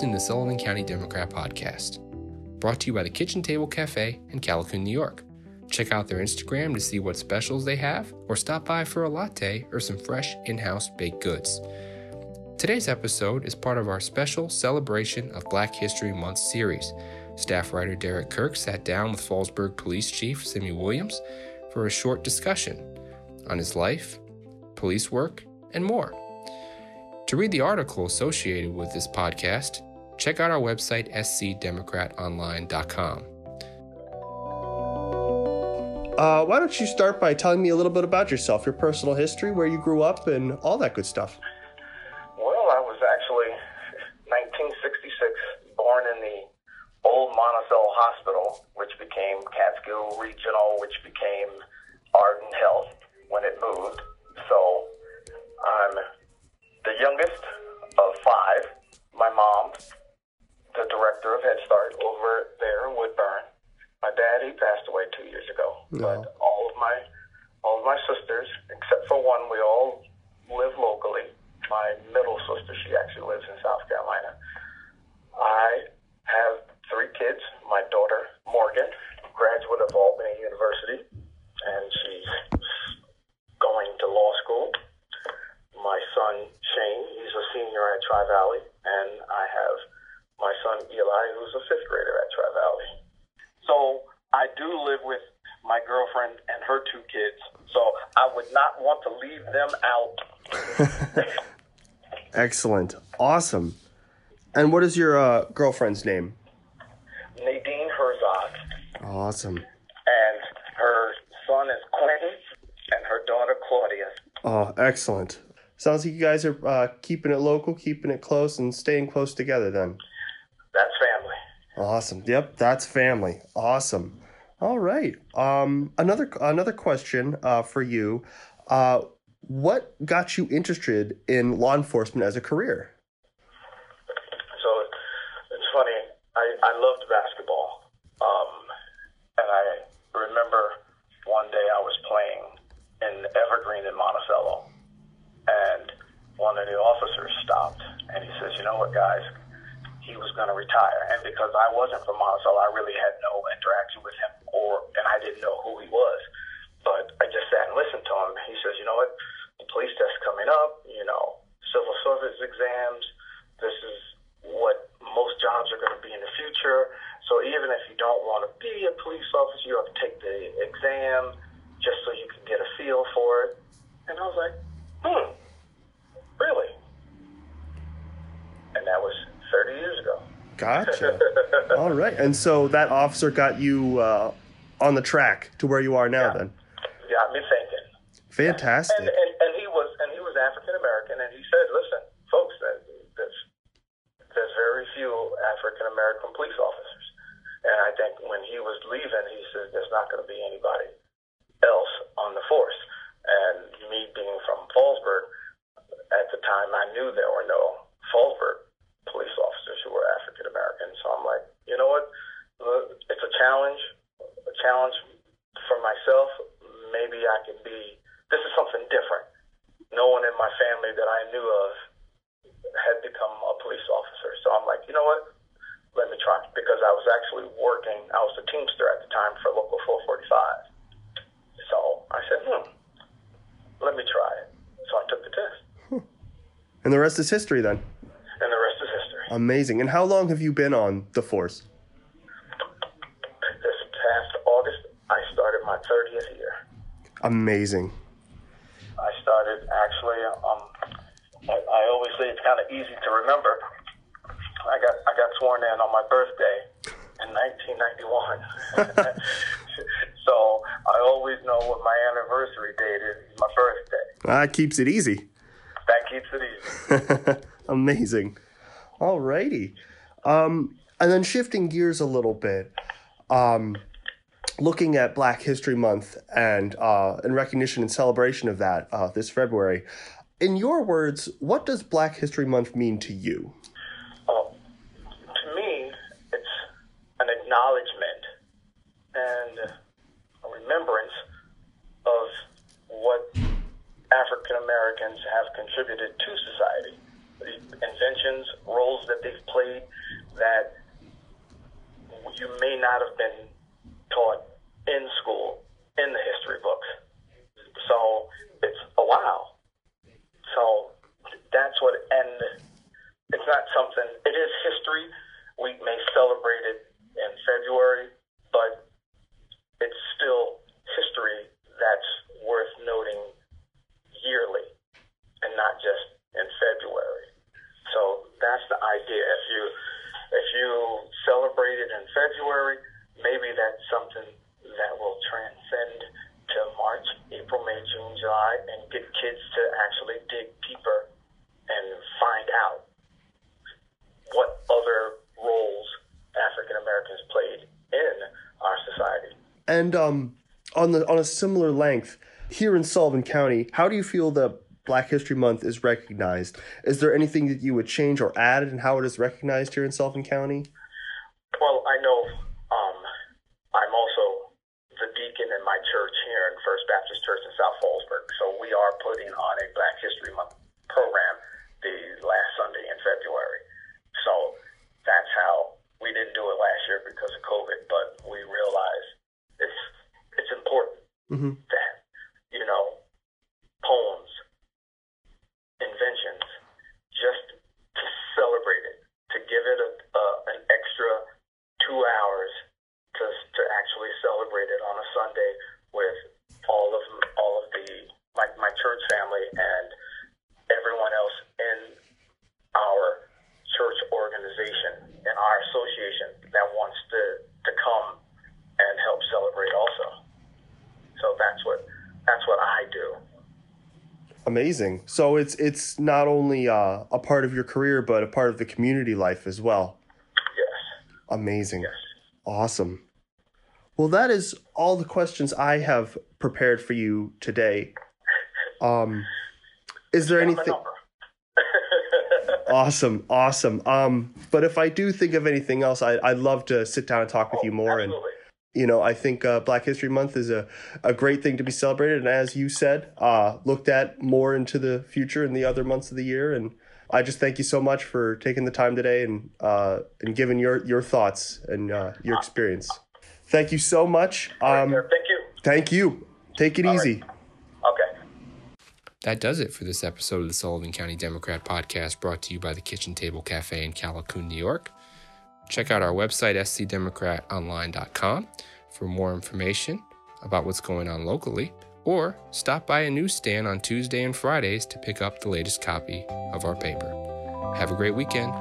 to the Sullivan County Democrat Podcast, brought to you by the Kitchen Table Cafe in Callicoon, New York. Check out their Instagram to see what specials they have, or stop by for a latte or some fresh in house baked goods. Today's episode is part of our special celebration of Black History Month series. Staff writer Derek Kirk sat down with Fallsburg Police Chief Simmie Williams for a short discussion on his life, police work, and more. To read the article associated with this podcast, check out our website, scdemocratonline.com. Uh, why don't you start by telling me a little bit about yourself, your personal history, where you grew up, and all that good stuff? Well, I was actually 1966 born in the old Monticello Hospital, which became Catskill Regional, which became Arden Health when it moved. So I'm the youngest of five. My mom, the director of Head Start over there in Woodbourne. My dad, he passed away two years ago. No. But all of my all of my sisters, except for one, we all live locally. My middle sister, she actually lives in South Carolina. I have three kids. My daughter, Morgan, graduate of Albany University, and she's going to law school. My son, Shane, he's a senior at Tri Valley, and I have my son, Eli, who's a fifth grader at Tri Valley. So I do live with my girlfriend and her two kids, so I would not want to leave them out. Excellent. Awesome. And what is your uh, girlfriend's name? Nadine Herzog, Awesome. and her son is Quentin, and her daughter Claudia. Oh, excellent. Sounds like you guys are uh, keeping it local, keeping it close, and staying close together then. That's family. Awesome. Yep, that's family. Awesome. All right. Um, another another question uh, for you. Uh, what got you interested in law enforcement as a career? So it's funny. I, I loved basketball. Um, and I remember one day I was playing in Evergreen in Monticello, and one of the officers stopped and he says, You know what, guys? He was going to retire. And because I wasn't from Monticello, I really had no interaction with him, didn't know who he was. But I just sat and listened to him. He says, You know what? The police test coming up, you know, civil service exams. This is what most jobs are going to be in the future. So even if you don't want to be a police officer, you have to take the exam just so you can get a feel for it. And I was like, hmm, really? And that was 30 years ago. Gotcha. All right. And so that officer got you uh, on the track to where you are now. Yeah. Then, Got me thinking. fantastic. And, and, and he was and he was African American, and he said, "Listen, folks, there's there's very few African American police officers." And I think when he was leaving, he said, "There's not going to be anybody else on the force." And me being from Fallsburg, at the time, I knew there were no Fallsburg police officers who were African American. So I'm like, you know what? Uh, It's a challenge, a challenge for myself. Maybe I can be. This is something different. No one in my family that I knew of had become a police officer. So I'm like, you know what? Let me try. Because I was actually working. I was a teamster at the time for Local 445. So I said, hmm, let me try it. So I took the test, and the rest is history. Then, and the rest is history. amazing. And how long have you been on the force? This past August, I started my 30th year. Amazing. I started actually. Um, I, I always say it's kind of easy to remember. I got I got sworn in on my birthday in 1991. so I always know what my anniversary date is. My birthday. That keeps it easy. That keeps it easy. Amazing. Alrighty. Um, and then shifting gears a little bit, um, looking at Black History Month and uh, in recognition and celebration of that uh, this February. In your words, what does Black History Month mean to you? Uh, to me, it's an acknowledgement and a remembrance of what African Americans have contributed to society. The inventions, roles that they've played that you may not have been taught in school in the history books. So it's a wow. So that's what, and it's not something, it is history. We may celebrate it in February, but it's still history that's worth noting yearly and not just in February. So that's the idea. If you if you celebrate it in February, maybe that's something that will transcend to March, April, July, and get kids to actually dig deeper and find out what other roles African Americans played in our society. And um, on the on a similar length, here in Sullivan County, how do you feel that Black History Month is recognized? Is there anything that you would change or add in how it is recognized here in Sullivan County? Well, I know um, I'm also the deacon in my church here in First Baptist Church in South Fallsburg. So we are putting on a Black History Month program the last Sunday in February. So that's how we didn't do it last year because of COVID, but we realized it's it's important Mm-hmm. that you know poems, inventions, just to celebrate it, to give it a, a an extra two hours to to actually celebrate it on a Sunday with all of all of the my my church family and everyone else in our church organization and our association that wants to to come and help celebrate also. So that's what that's what I do. Amazing. So it's it's not only uh, a part of your career, but a part of the community life as well. Yes. Amazing. Yes. Awesome. Well, that is all the questions I have prepared for you today. Um, is there anything? Awesome, awesome. Um, but if I do think of anything else, I, I'd love to sit down and talk with you more. And you know, I think uh, Black History Month is a, a great thing to be celebrated, and as you said, uh, looked at more into the future in the other months of the year. And I just thank you so much for taking the time today and uh, and giving your your thoughts and uh, your experience. Thank you so much. Um, Thank you. thank you. Take it All easy. Okay. That does it for this episode of the Sullivan County Democrat podcast brought to you by the Kitchen Table Cafe in Callicoon, New York. Check out our website, scdemocratonline.com, for more information about what's going on locally, or stop by a newsstand on Tuesday and Fridays to pick up the latest copy of our paper. Have a great weekend.